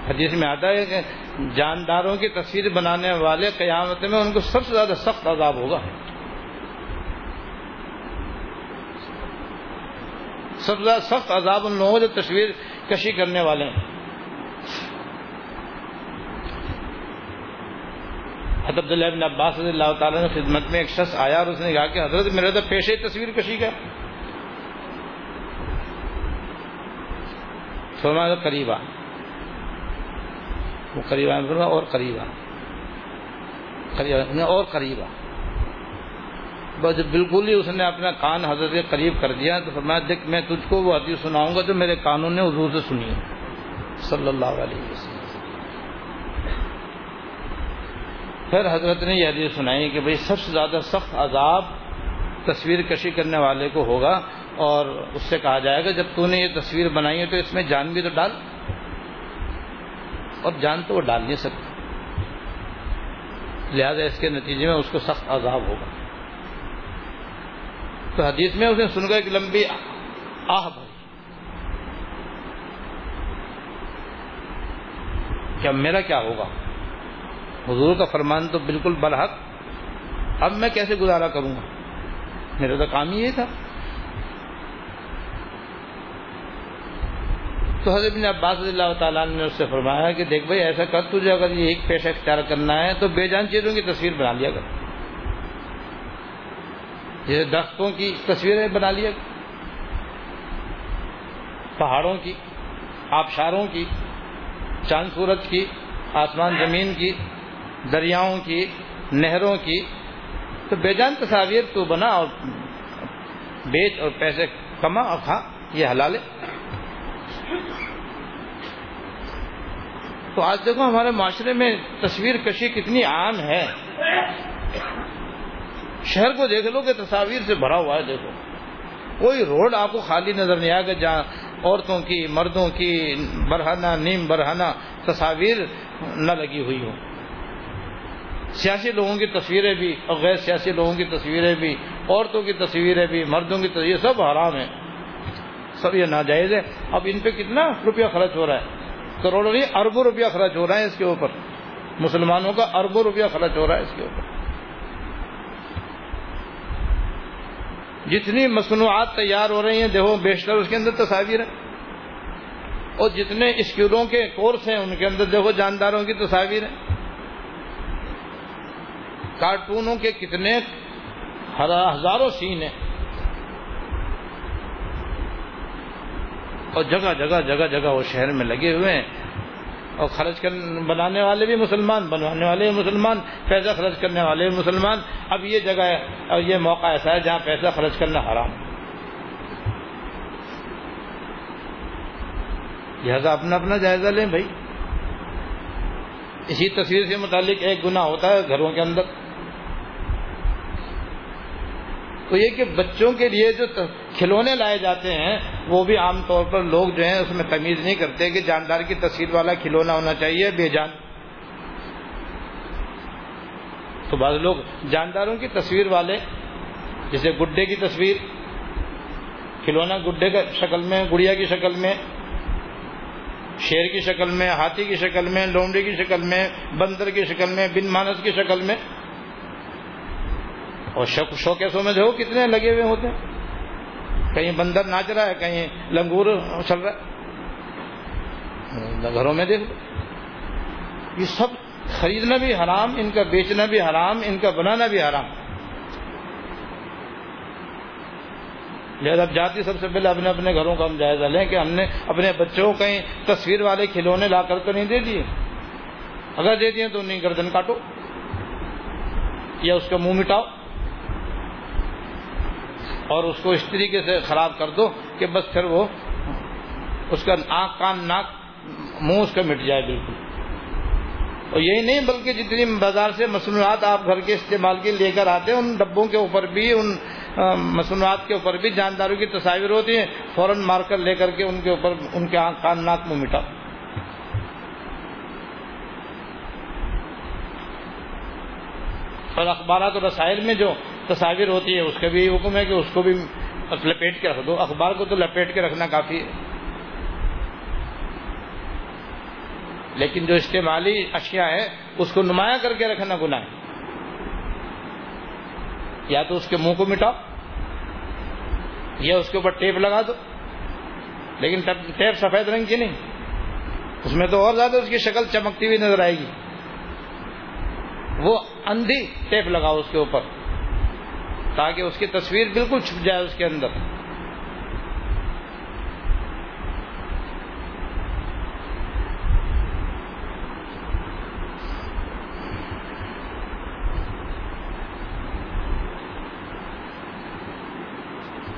A: حدیث میں آتا ہے کہ جانداروں کی تصویر بنانے والے قیامت میں ان کو سب سے زیادہ سخت عذاب ہوگا۔ سب سے سخت عذاب ان لوگوں جو تصویر کشی کرنے والے ہیں۔ حضرت عبداللہ بن عباس رضی اللہ تعالیٰ نے خدمت میں ایک شخص آیا اور اس نے کہا کہ حضرت، میرے تو پیشے تصویر کشی کا۔ فرمایا قریبا وہ قریبا اور قریبا قریبا اور قریبا بالکل ہی اس نے اپنا کان حضرت کے قریب کر دیا تو فرمایا، دیکھ، میں تجھ کو وہ حدیث سناؤں گا جو میرے کانوں نے حضور سے سنی ہے۔ صلی اللہ علیہ وسلم۔ پھر حضرت نے یہ حدیث سنائی کہ بھئی سب سے زیادہ سخت عذاب تصویر کشی کرنے والے کو ہوگا اور اس سے کہا جائے گا، جب تو نے یہ تصویر بنائی ہے تو اس میں جان بھی تو ڈال۔ اور جان تو وہ ڈال نہیں سکتا۔ لہذا اس کے نتیجے میں اس کو سخت عذاب ہوگا۔ تو حدیث میں اس نے سن کر ایک لمبی آہ بھری کہ اب میرا کیا ہوگا؟ حضور کا فرمان تو بالکل برحق اب میں کیسے گزارا کروں گا؟ میرا تو کام ہی یہ تھا۔ تو حضرت بن عباس رضی اللہ تعالیٰ نے اس سے فرمایا کہ دیکھ بھائی، ایسا کر تجھے، اگر یہ ایک پیشہ اختیار کرنا ہے تو بے جان چیزوں کی تصویر بنا لیا کر۔ جیسے درختوں کی تصویریں بنا لیا پہاڑوں کی، آبشاروں کی، چاند سورج کی، آسمان زمین کی، دریاؤں کی، نہروں کی۔ تو بے جان تصاویر تو بنا اور بیچ اور پیسے کما اور کھا، یہ حلال ہے۔ تو آج دیکھو ہمارے معاشرے میں تصویر کشی کتنی عام ہے۔ شہر کو دیکھ لو کہ تصاویر سے بھرا ہوا ہے، دیکھو۔ کوئی روڈ آپ کو خالی نظر نہیں آئے گا، جہاں عورتوں کی، مردوں کی برہنہ، نیم برہنہ تصاویر نہ لگی ہوئی ہوں۔ سیاسی لوگوں کی تصویریں بھی اور غیر سیاسی لوگوں کی تصویریں بھی، عورتوں کی تصویریں بھی، مردوں کی تصویر سب حرام ہیں۔ سب یہ ناجائز ہے۔ اب ان پہ کتنا روپیہ خرچ ہو رہا ہے؟ کروڑوں نہیں، اربوں روپیہ خرچ ہو رہا ہے اس کے اوپر۔ مسلمانوں کا اربوں روپیہ خرچ ہو رہا ہے اس کے اوپر۔ جتنی مصنوعات تیار ہو رہی ہیں، دیکھو، بیشتر اس کے اندر تصاویر ہیں۔ اور جتنے اسکولوں کے کورس ہیں، ان کے اندر دیکھو، جانداروں کی تصاویر ہیں۔ کارٹونوں کے کتنے ہزاروں سین ہیں۔ اور جگہ جگہ جگہ جگہ وہ شہر میں لگے ہوئے ہیں۔ اور خرچ بنانے والے بھی مسلمان، بنوانے والے بھی مسلمان، پیسہ خرچ کرنے والے بھی مسلمان۔ اب یہ جگہ ہے اور یہ موقع ایسا ہے جہاں پیسہ خرچ کرنا حرام لہذا اپنا اپنا جائزہ لیں بھائی۔ اسی تصویر سے متعلق ایک گنا ہوتا ہے گھروں کے اندر۔ تو یہ کہ بچوں کے لیے جو کھلونے لائے جاتے ہیں، وہ بھی عام طور پر لوگ جو ہیں اس میں تمیز نہیں کرتے کہ جاندار کی تصویر والا کھلونا ہونا چاہیے، بے جان۔ تو بعض لوگ جانداروں کی تصویر والے، جیسے گڈے کی تصویر، کھلونا گڈے کا شکل میں، گڑیا کی شکل میں، شیر کی شکل میں، ہاتھی کی شکل میں لونڈی کی شکل میں، بندر کی شکل میں، بن مانس کی شکل میں اور شوکیسوں میں جو کتنے لگے ہوئے ہوتے ہیں؟ کہیں بندر ناچ رہا ہے، کہیں لنگور چل رہا ہے۔ گھروں میں دیکھ یہ سب خریدنا بھی حرام، ان کا بیچنا بھی حرام، ان کا بنانا بھی حرام۔ لہٰذا اب جاتی سب سے پہلے اپنے اپنے گھروں کا ہم جائزہ لیں کہ ہم نے اپنے بچوں کو کہیں تصویر والے کھلونے لا کر تو نہیں دے دیے۔ اگر دے دیے تو نہیں گردن کاٹو یا اس کا منہ مٹاؤ۔ اور اس کو اس طریقے سے خراب کر دو کہ بس پھر وہ اس کا آنکھ کان ناک منہ اس کا مٹ جائے بالکل۔ اور یہی نہیں بلکہ جتنی بازار سے مصنوعات آپ گھر کے استعمال کے لے کر آتے ہیں، ان ڈبوں کے اوپر بھی، ان مصنوعات کے اوپر بھی جانداروں کی تصاویر ہوتی ہیں، فوراً مار کر لے کر کے ان کے اوپر ان کے آنکھ، کان، ناک منہ مٹا اور اخبارات اور رسائل میں جو تصاویر ہوتی ہے، اس کا بھی حکم ہے کہ اس کو بھی لپیٹ کے رکھ دو۔ اخبار کو تو لپیٹ کے رکھنا کافی ہے۔ لیکن جو استعمالی اشیاء ہے، اس کو نمایاں کر کے رکھنا گناہ ہے۔ یا تو اس کے منہ کو مٹاؤ، یا اس کے اوپر ٹیپ لگا دو۔ لیکن ٹیپ سفید رنگ کی نہیں۔ اس میں تو اور زیادہ اس کی شکل چمکتی ہوئی نظر آئے گی۔ وہ اندھی ٹیپ لگاؤ اس کے اوپر۔ تاکہ اس کی تصویر بالکل چھپ جائے اس کے اندر۔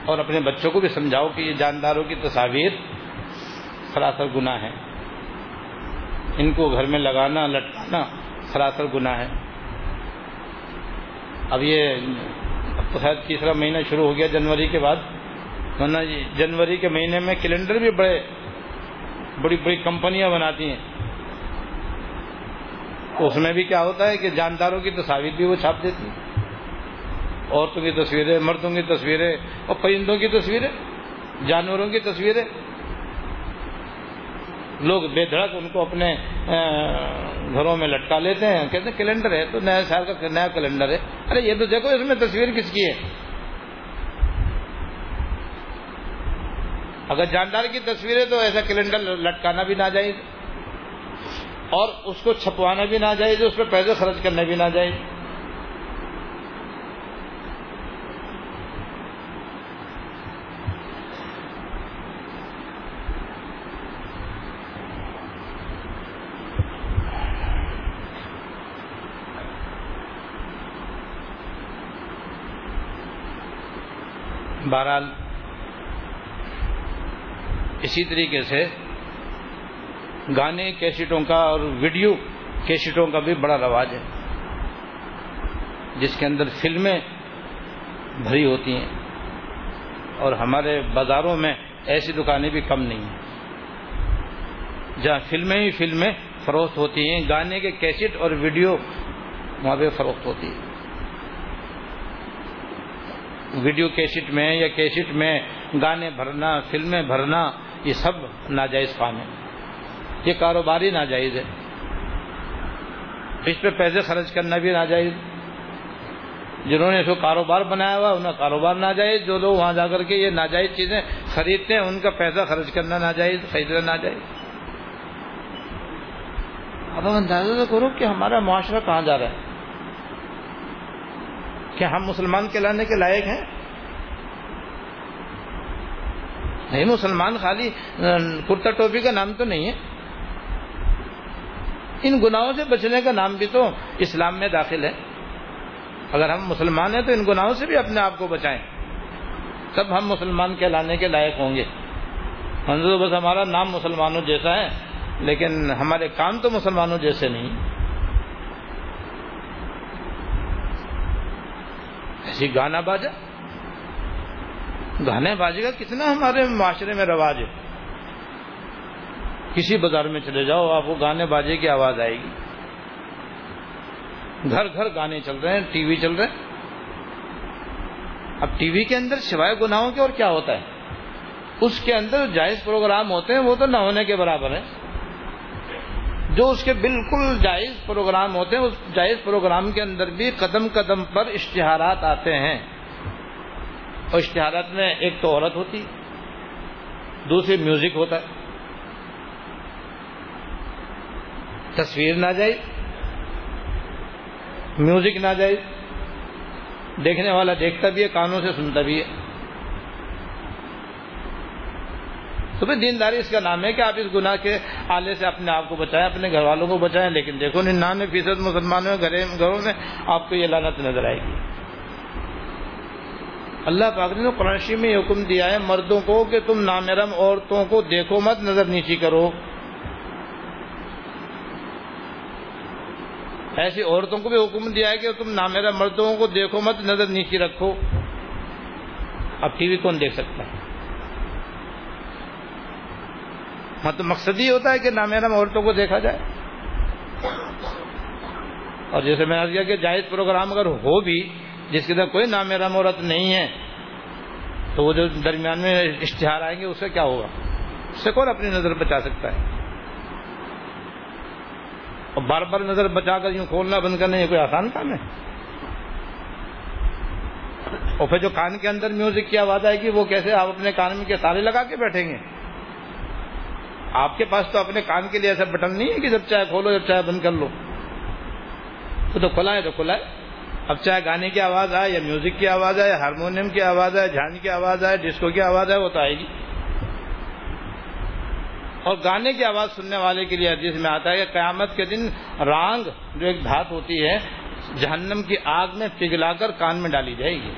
A: اور اپنے بچوں کو بھی سمجھاؤ کہ یہ جانداروں کی تصاویر سراسر گناہ ہے ان کو گھر میں لگانا، لٹکانا سراسر گناہ ہے۔ اب یہ تو شاید تیسرا مہینہ شروع ہو گیا جنوری کے بعد۔ ورنہ جنوری کے مہینے میں کیلنڈر بھی بڑے بڑی بڑی کمپنیاں بناتی ہیں۔ اس میں بھی کیا ہوتا ہے کہ جانداروں کی تصاویر بھی وہ چھاپ دیتی ہیں۔ عورتوں کی تصویریں، مردوں کی تصویریں اور پرندوں کی تصویریں، جانوروں کی تصویریں۔ لوگ بے دھڑک ان کو اپنے گھروں میں لٹکا لیتے ہیں۔ کہتے ہیں کیلنڈر ہے تو نیا سال کا نیا کیلنڈر ہے۔ ارے یہ تو دیکھو، اس میں تصویر کس کی ہے؟ اگر جاندار کی تصویر ہے تو ایسا کیلنڈر لٹکانا بھی نہ جائے اور اس کو چھپوانا بھی نہ جائے اس پہ پیسے خرچ کرنا بھی نہ بہرحال اسی طریقے سے گانے کیسٹوں کا اور ویڈیو کیسٹوں کا بھی بڑا رواج ہے۔ جس کے اندر فلمیں بھری ہوتی ہیں اور ہمارے بازاروں میں ایسی دکانیں بھی کم نہیں ہیں۔ جہاں فلمیں ہی فلمیں فروخت ہوتی ہیں، گانے کے کیسٹ اور ویڈیو وہاں پہ فروخت ہوتی ہے ویڈیو کیسٹ میں یا کیسٹ میں گانے بھرنا، فلمیں بھرنا، یہ سب ناجائز کام ہے۔ یہ کاروباری ناجائز ہے۔ اس پہ پیسے خرچ کرنا بھی ناجائز۔ جنہوں نے اس کو کاروبار بنایا ہوا انہیں کاروبار ناجائز۔ جو لوگ وہاں جا کر کے یہ ناجائز چیزیں خریدتے ہیں، ان کا پیسہ خرچ کرنا ناجائز، خریدنا ناجائز۔ اب ہم اندازہ تو کرو کہ ہمارا معاشرہ کہاں جا رہا ہے۔ کہ ہم مسلمان کہلانے کے لائق ہیں؟ نہیں، مسلمان خالی کرتا ٹوپی کا نام تو نہیں ہے۔ ان گناہوں سے بچنے کا نام بھی تو اسلام میں داخل ہے۔ اگر ہم مسلمان ہیں تو ان گناہوں سے بھی اپنے آپ کو بچائیں۔ تب ہم مسلمان کہلانے کے لائق ہوں گے۔ ہم تو بس ہمارا نام مسلمانوں جیسا ہے، لیکن ہمارے کام تو مسلمانوں جیسے نہیں۔ ایسی گانا باجا؟ گانے بازی کا کتنا ہمارے معاشرے میں رواج ہے۔ کسی بازار میں چلے جاؤ، آپ کو گانے بازے کی آواز آئے گی۔ گھر گھر گانے چل رہے ہیں، ٹی وی چل رہے ہیں اب ٹی وی کے اندر سوائے گناہوں کے اور کیا ہوتا ہے؟ اس کے اندر جائز پروگرام ہوتے ہیں، وہ تو نہ ہونے کے برابر ہیں۔ جو اس کے بالکل جائز پروگرام ہوتے ہیں، اس جائز پروگرام کے اندر بھی قدم قدم پر اشتہارات آتے ہیں۔ اور اشتہارات میں ایک تو عورت ہوتی، دوسری میوزک ہوتا۔ ہے تصویر نہ جائے میوزک نہ جائے دیکھنے والا دیکھتا بھی ہے، کانوں سے سنتا بھی ہے۔ تو پھر دینداری اس کا نام ہے کہ آپ اس گناہ کے آلے سے اپنے آپ کو بچائیں، اپنے گھر والوں کو بچائیں، لیکن دیکھو ننانوے فیصد مسلمانوں گھروں میں آپ کو یہ لانت نظر آئے گی۔ اللہ پاک نے قرآن میں حکم دیا ہے، مردوں کو کہ تم نامرم عورتوں کو دیکھو مت، نظر نیچی کرو۔ ایسی عورتوں کو بھی حکم دیا ہے کہ تم نامرم مردوں کو دیکھو مت، نظر نیچی رکھو۔ اب ٹی وی کون دیکھ سکتا ہے؟ ہاں تو مقصد یہ ہوتا ہے کہ نامرم عورتوں کو دیکھا جائے۔ اور جیسے میں نے کیا کہ جائز پروگرام اگر ہو بھی، جس کے اندر کوئی نامرم عورت نہیں ہے، تو وہ جو درمیان میں اشتہار آئیں گے، اس سے کیا ہوگا؟ اس سے کون اپنی نظر بچا سکتا ہے؟ اور بار بار نظر بچا کر یوں کھولنا بند کرنا یہ کوئی آسان کام ہے؟ اور پھر جو کان کے اندر میوزک کی آواز آئے گی، وہ کیسے آپ اپنے کان میں کے سارے لگا کے بیٹھیں گے؟ آپ کے پاس تو اپنے کان کے لیے ایسا بٹن نہیں ہے کہ جب چاہے کھولو، جب چاہے بند کر لو۔ وہ تو کھلا ہے، تو کھلا ہے۔ اب چاہے گانے کی آواز آئے، یا میوزک کی آواز آئے ہارمونیم کی آواز آئے، جھان کی آواز آئے، ڈسکو کی آواز آئے، وہ تو آئے گی۔ اور گانے کی آواز سننے والے کے لیے حدیث میں آتا ہے کہ قیامت کے دن رانگ جو ایک دھات ہوتی ہے، جہنم کی آگ میں پگھلا کر کان میں ڈالی جائے گی۔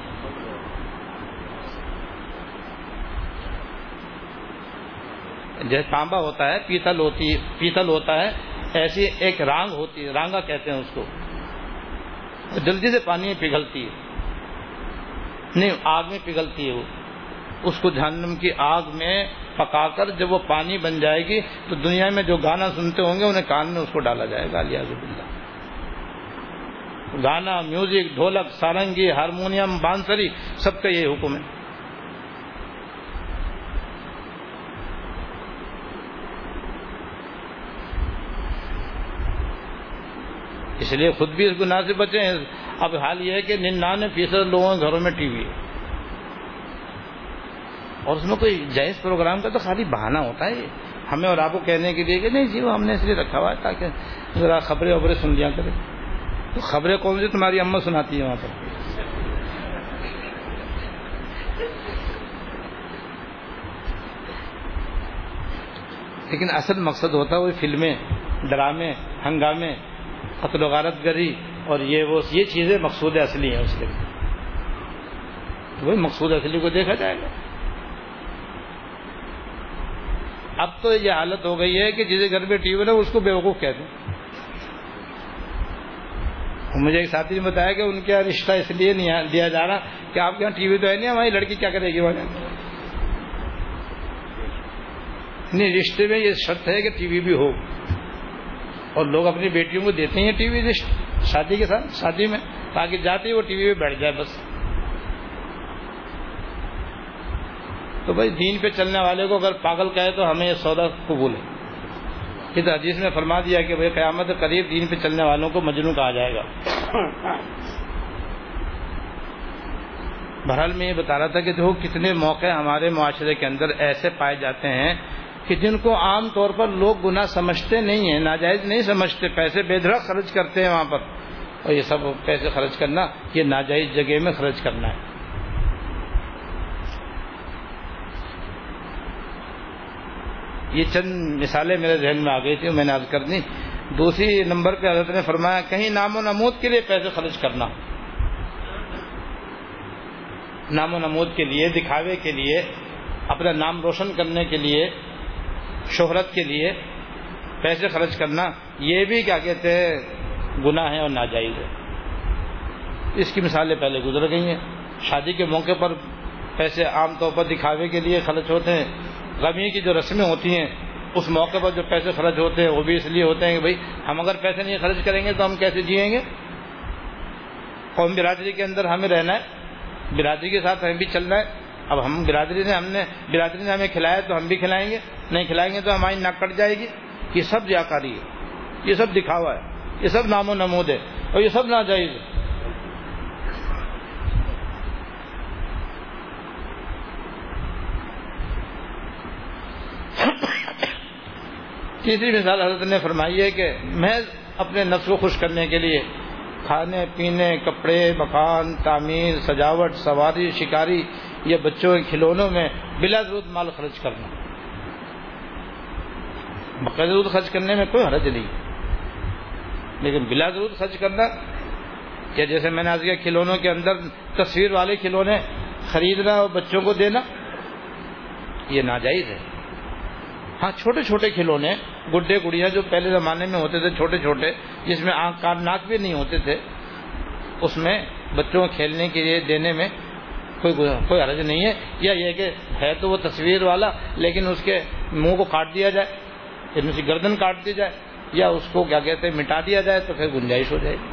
A: جیسے تانبا ہوتا ہے، پیتل ہوتی، پیتل ہوتا ہے، ایسی ایک رانگ ہوتی ہے رانگا کہتے ہیں اس کو۔ جلدی سے پانی میں پگھلتی ہے۔ نہیں، آگ میں پگھلتی ہے وہ۔ اس کو جہنم کی آگ میں پکا کر جب وہ پانی بن جائے گی تو دنیا میں جو گانا سنتے ہوں گے، انہیں کان میں اس کو ڈالا جائے گا۔ علی بلّہ گانا، میوزک، ڈھولک، سارنگی، ہارمونیم، بانسری، سب کا یہ حکم ہے۔ اس لیے خود بھی اس گناہ سے بچے ہیں۔ اب حال یہ ہے کہ ننانوے فیصد لوگوں کے گھروں میں ٹی وی ہے۔ اور اس میں کوئی جائز پروگرام کا تو خالی بہانہ ہوتا ہے۔ ہمیں اور آپ کو کہنے کے لیے کہ نہیں جی وہ ہم نے اس لیے رکھا ہوا ہے تاکہ ذرا خبریں وبریں سن لیا کرے تو خبریں کون سی تمہاری اما سناتی ہے وہاں پر؟ لیکن اصل مقصد ہوتا ہے وہ فلمیں، ڈرامے، ہنگامے قتل و غارت گری اور یہ وہ یہ چیزیں مقصود اصلی ہیں اس کے لیے۔ وہی مقصود اصلی کو دیکھا جائے گا۔ اب تو یہ حالت ہو گئی ہے کہ جسے گھر میں ٹی وی نا اس کو بیوقوف کہتے ہیں مجھے ایک ساتھی نے بتایا کہ ان کا رشتہ اس لیے نہیں دیا جا رہا کہ آپ کے یہاں ٹی وی تو ہے نہیں، ہماری لڑکی کیا کرے گی؟ وہاں نہیں، رشتے میں یہ شرط ہے کہ ٹی وی بھی ہو۔ اور لوگ اپنی بیٹیوں کو دیتے ہیں ٹی وی شادی کے ساتھ، شادی میں، تاکہ جاتے ہی وہ ٹی وی پہ بیٹھ جائے بس۔ تو بھائی، دین پہ چلنے والے کو اگر پاگل کہے تو ہمیں یہ سودا قبول ہے۔ کہ حدیث میں فرما دیا کہ بھائی، قیامت قریب دین پہ چلنے والوں کو مجنو کہا جائے گا۔ بہرحال میں یہ بتا رہا تھا کہ دیکھو، کتنے موقع ہمارے معاشرے کے اندر ایسے پائے جاتے ہیں کہ جن کو عام طور پر لوگ گناہ سمجھتے نہیں ہیں، ناجائز نہیں سمجھتے، پیسے بے دھڑک خرچ کرتے ہیں وہاں پر۔ اور یہ سب پیسے خرچ کرنا، یہ ناجائز جگہ میں خرچ کرنا ہے۔ یہ چند مثالیں میرے ذہن میں آ گئی تھی میں نے عرض کر دی۔ دوسری نمبر پہ حضرت نے فرمایا، کہیں نام و نمود کے لیے پیسے خرچ کرنا۔ نام و نمود کے لیے، دکھاوے کے لیے، اپنا نام روشن کرنے کے لیے شہرت کے لیے پیسے خرچ کرنا، یہ بھی کیا کہتے ہیں، گناہ ہے اور ناجائز ہے اس کی مثالیں پہلے گزر گئی ہیں۔ شادی کے موقع پر پیسے عام طور پر دکھاوے کے لیے خرچ ہوتے ہیں۔ غمی کی جو رسمیں ہوتی ہیں، اس موقع پر جو پیسے خرچ ہوتے ہیں، وہ بھی اس لیے ہوتے ہیں کہ بھائی ہم اگر پیسے نہیں خرچ کریں گے تو ہم کیسے جیئیں گے؟ قوم برادری کے اندر ہمیں رہنا ہے، برادری کے ساتھ ہمیں بھی چلنا ہے۔ اب ہم برادری نے ہم نے برادری نے ہمیں کھلایا تو ہم بھی کھلائیں گے، نہیں کھلائیں گے تو ہماری ناک کٹ جائے گی۔ یہ سب ریاکاری ہے۔ یہ سب دکھاوا ہے۔ یہ سب نام و نمود ہے۔ اور یہ سب ناجائز ہے۔ تیسری مثال حضرت نے فرمائی ہے کہ میں اپنے نفس کو خوش کرنے کے لیے کھانے پینے، کپڑے، مکان، تعمیر، سجاوٹ، سواری، شکاری یا بچوں کے کھلونوں میں بلا ضرورت مال خرچ کرنا۔ بقیر ضرورت خرچ کرنے میں کوئی حرج نہیں۔ لیکن بلا ضرورت خرچ کرنا، کہ جیسے میں نے آج کیا کھلونوں کے اندر تصویر والے کھلونے خریدنا اور بچوں کو دینا، یہ ناجائز ہے۔ ہاں چھوٹے چھوٹے کھلونے گڈے گڑیاں جو پہلے زمانے میں ہوتے تھے، چھوٹے چھوٹے، جس میں آنکھ کان ناک بھی نہیں ہوتے تھے، اس میں بچوں کو کھیلنے کے لیے دینے میں کوئی کوئی حرج نہیں ہے۔ یا یہ کہ ہے تو وہ تصویر والا، لیکن اس کے منہ کو کاٹ دیا جائے پھر اس کی گردن کاٹ دی جائے، یا اس کو کیا کہتے ہیں، مٹا دیا جائے تو پھر گنجائش ہو جائے گی۔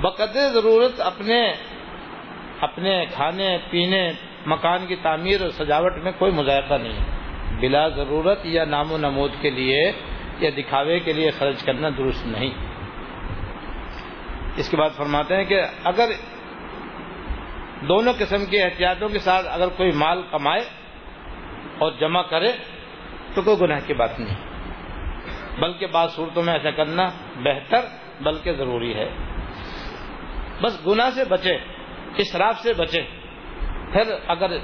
A: بقدر ضرورت اپنے اپنے کھانے، پینے، مکان کی تعمیر اور سجاوٹ میں کوئی مذائقہ نہیں ہے۔ بلا ضرورت یا نام و نمود کے لیے یا دکھاوے کے لیے خرچ کرنا درست نہیں۔ اس کے بعد فرماتے ہیں کہ اگر دونوں قسم کے احتیاطوں کے ساتھ اگر کوئی مال کمائے اور جمع کرے تو کوئی گناہ کی بات نہیں۔ بلکہ بعض صورتوں میں ایسا کرنا بہتر بلکہ ضروری ہے۔ بس گناہ سے بچے، اسراف سے بچے۔ پھر اگر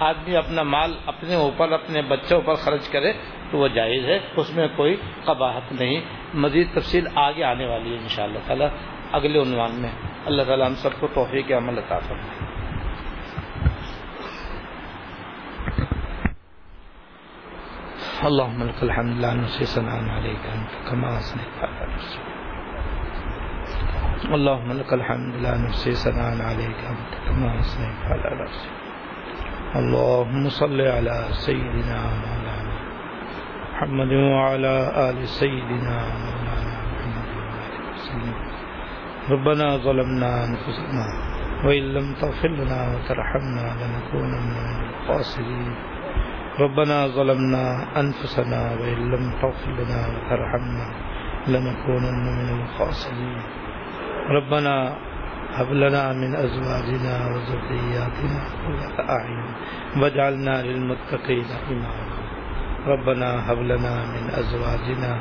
A: آدمی اپنا مال اپنے اوپر، اپنے بچوں پر خرچ کرے تو وہ جائز ہے۔ اس میں کوئی قباحت نہیں۔ مزید تفصیل آگے آنے والی ہے ان شاء اللہ تعالیٰ۔ اگلے عنوان میں۔ اللہ تعالیٰ ہم سب کو توفیق عمل عطا فرمائے۔ اللهم لك الحمد لا نحصي ثناء عليك انت كما اثنيت على نفسك. اللهم لك الحمد لا نحصي ثناء عليك انت كما اثنيت على نفسك. اللهم صل على سيدنا مولانا محمد وعلى ال سيدنا مولانا محمد وعلى وسلم. ربنا ظلمنا انفسنا وان لم تغفر لنا وترحمنا لنكونن من الخاسرين. ربنا ظلمنا أنفسنا وإن لم تغفر لنا وترحمنا لنكونن من الخاسرين. ربنا هب لنا من أزواجنا وذرياتنا قرة أعين واجعلنا للمتقين إماما. ربنا هب لنا من أزواجنا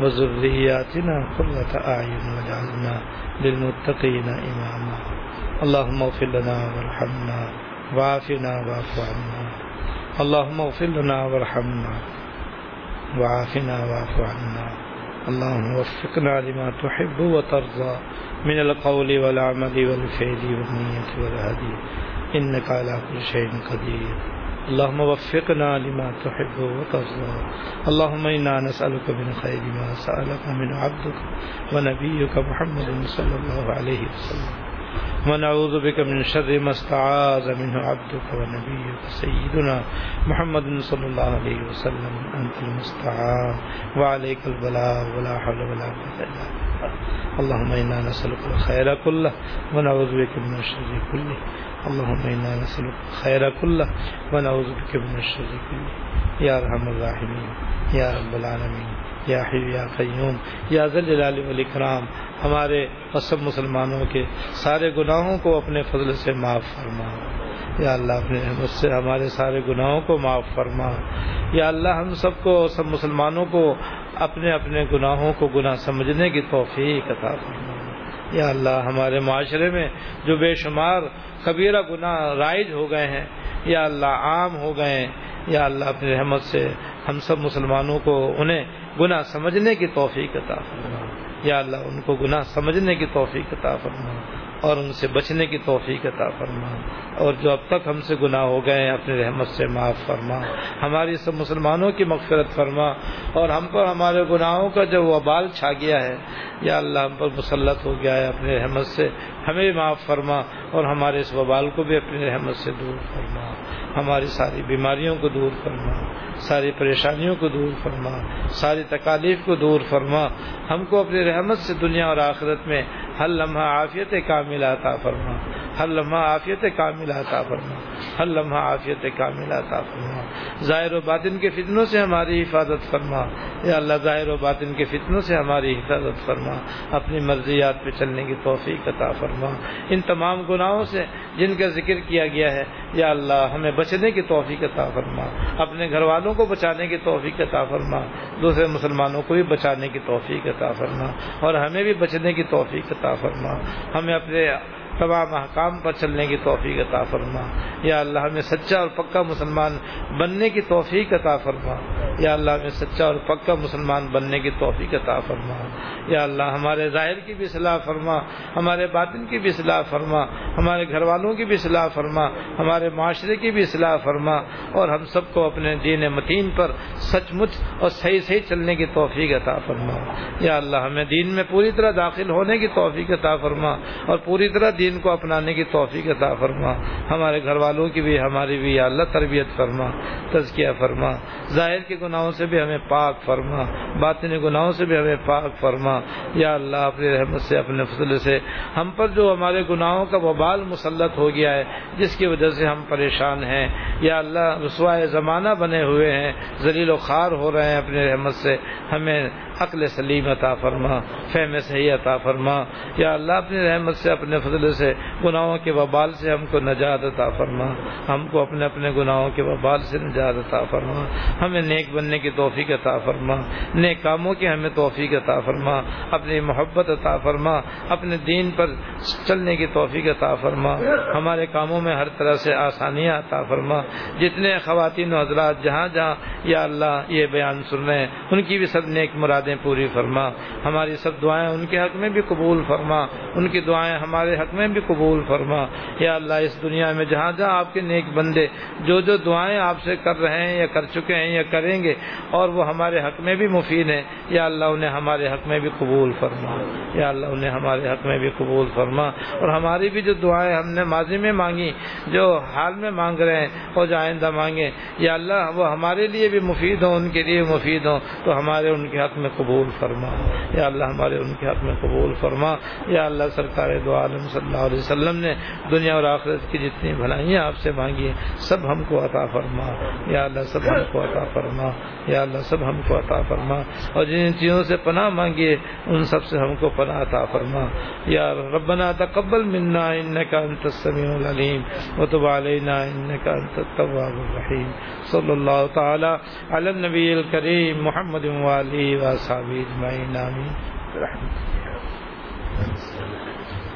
A: وذرياتنا قرة أعين واجعلنا للمتقين إماما. اللهم اغفر لنا وارحمنا وعافنا واعف عنا. اللهم اغفر لنا وارحمنا وعافنا واعف عنا اللهم وفقنا لما تحب وترضى من القول والعمل والفعل والنية والهدي إنك على كل شيء قدير اللهم وفقنا لما تحب وترضى اللهم إنا نسألك من خير ما سألك من عبدك ونبيك محمد صلى الله عليه وسلم ونعوذ بك من شر ما استعاذ منه عبدك ونبيك سيدنا محمد صلى الله عليه وسلم أنت المستعان وعليك البلاء ولا حول ولا قوة إلا بالله. اللهم إنا نسألك الخير كله ونعوذ بك من الشر كله اللهم إنا نسألك الخير كله ونعوذ بك من الشر كله يا أرحم الراحمين يا رب العالمين یا حی یا قیوم، یا ذل جلال والاکرام ہمارے سب مسلمانوں کے سارے گناہوں کو اپنے فضل سے معاف فرما۔ یا اللہ اپنے رحمت سے ہمارے سارے گناہوں کو معاف فرما۔ یا اللہ ہم سب کو، سب مسلمانوں کو اپنے اپنے گناہوں کو گناہ سمجھنے کی توفیق عطا فرما۔ یا اللہ ہمارے معاشرے میں جو بے شمار کبیرہ گناہ رائج ہو گئے ہیں، یا اللہ عام ہو گئے ہیں، یا اللہ اپنی رحمت سے ہم سب مسلمانوں کو انہیں گناہ سمجھنے کی توفیق عطا فرما۔ یا اللہ ان کو گناہ سمجھنے کی توفیق عطا فرما۔ اور ان سے بچنے کی توفیق عطا فرما۔ اور جو اب تک ہم سے گناہ ہو گئے ہیں، اپنی رحمت سے معاف فرما۔ ہماری سب مسلمانوں کی مغفرت فرما۔ اور ہم پر ہمارے گناہوں کا جو وبال چھا گیا ہے، یا اللہ ہم پر مسلط ہو گیا ہے اپنی رحمت سے، ہمیں معاف فرما۔ اور ہمارے اس وبال کو بھی اپنی رحمت سے دور فرما۔ ہماری ساری بیماریوں کو دور فرما۔ ساری پریشانیوں کو دور فرما۔ ساری تکالیف کو دور فرما۔ ہم کو اپنی رحمت سے دنیا اور آخرت میں ہر لمحہ عافیت کامل عطا فرما۔ ہر لمحہ عافیت کامل عطا فرما۔ ہر لمحہ عافیت کامل عطا فرما۔ ظاہر و باطن کے فتنوں سے ہماری حفاظت فرما۔ یا اللہ، ظاہر و باطن کے فتنوں سے ہماری حفاظت فرما۔ اپنی مرضیات پہ چلنے کی توفیق عطا فرما۔ ان تمام گناہوں سے جن کا ذکر کیا گیا ہے، یا اللہ، ہمیں بچنے کی توفیق عطا فرما۔ اپنے گھر والوں کو بچانے کی توفیق عطا فرما۔ دوسرے مسلمانوں کو بھی بچانے کی توفیق عطا فرما۔ اور ہمیں بھی بچنے کی توفیق عطا عطا فرما۔ ہمیں اپنے تمام احکام پر چلنے کی توفیق عطا فرما۔ یا اللہ ہمیں سچا اور پکا مسلمان بننے کی توفیق عطا فرما۔ یا اللہ ہمیں سچا اور پکا مسلمان بننے کی توفیق عطا فرما۔ یا اللہ ہمارے ظاہر کی بھی صلاح فرما، ہمارے باطن کی بھی صلاح فرما، ہمارے گھر والوں کی بھی صلاح فرما، ہمارے معاشرے کی بھی صلاح فرما۔ اور ہم سب کو اپنے دین متین پر سچ مچ اور صحیح صحیح چلنے کی توفیق عطا فرما۔ یا اللہ ہمیں دین میں پوری طرح داخل ہونے کی توفیق عطا فرما اور پوری طرح دین کو اپنانے کی توفیق عطا فرما۔ ہمارے گھر والوں کی بھی، ہماری بھی، یا اللہ تربیت فرما، تزکیہ فرما۔ ظاہر کے گناہوں سے بھی ہمیں پاک فرما۔ باطنی گناہوں سے بھی ہمیں پاک فرما۔ یا اللہ، اپنی رحمت سے، اپنے فضل سے۔ ہم پر جو ہمارے گناہوں کا وبال مسلط ہو گیا ہے، جس کی وجہ سے ہم پریشان ہیں۔ یا اللہ، رسوائے زمانہ بنے ہوئے ہیں۔ ذلیل و خار ہو رہے ہیں اپنی رحمت سے۔ ہمیں عقل سلیم عطا فرما، فہم صحیح عطا فرما۔ یا اللہ، اپنی رحمت سے، اپنے فضل سے گناہوں کے وبال سے ہم کو نجات عطا فرما۔ ہم کو اپنے اپنے گناہوں کے وبال سے نجات عطا فرما۔ ہمیں نیک بننے کی توفیق عطا فرما۔ نیک کاموں کی ہمیں توفیق عطا فرما۔ اپنی محبت عطا فرما۔ اپنے دین پر چلنے کی توفیق عطا فرما۔ ہمارے کاموں میں ہر طرح سے آسانیاں عطا فرما۔ جتنے خواتین و حضرات جہاں جہاں یا اللہ یہ بیان سن رہے ہیں، ان کی بھی سب نیک مرادیں پوری فرما۔ ہماری سب دعائیں ان کے حق میں بھی قبول فرما۔ ان کی دعائیں ہمارے حق میں بھی قبول فرما۔ یا اللہ، اس دنیا میں جہاں جہاں آپ کے نیک بندے جو جو دعائیں آپ سے کر رہے ہیں یا کر چکے ہیں یا کریں گے، اور وہ ہمارے حق میں بھی مفید ہیں، یا اللہ انہیں ہمارے حق میں بھی قبول فرما۔ یا اللہ، انہیں ہمارے حق میں بھی قبول فرما۔ اور ہماری بھی جو دعائیں ہم نے ماضی میں مانگی، جو حال میں مانگ رہے ہیں اور جو آئندہ مانگے یا اللہ، وہ ہمارے لیے بھی مفید ہوں، ان کے لیے مفید ہوں، تو ہمارے ان کے حق میں قبول فرما۔ یا اللہ، ہمارے ان کے حق میں قبول فرما۔ یا اللہ، سرکار دو عالم صلی اللہ علیہ وسلم نے دنیا اور آخرت کی جتنی بھلائیاں آپ سے مانگی ہیں، سب ہم کو عطا فرما۔ یا اللہ، سب ہم کو عطا فرما۔ یا اللہ، سب ہم کو عطا فرما۔ اور جن چیزوں سے پناہ مانگیے ان سب سے ہم کو پناہ عطا فرما۔ یا ربنا تقبل منا انك انت السميع العليم وتب علينا انك انت التواب الرحيم صلى الله تعالى على النبي الكريم محمد وآله وصحبه اجمعين آمين برحمتك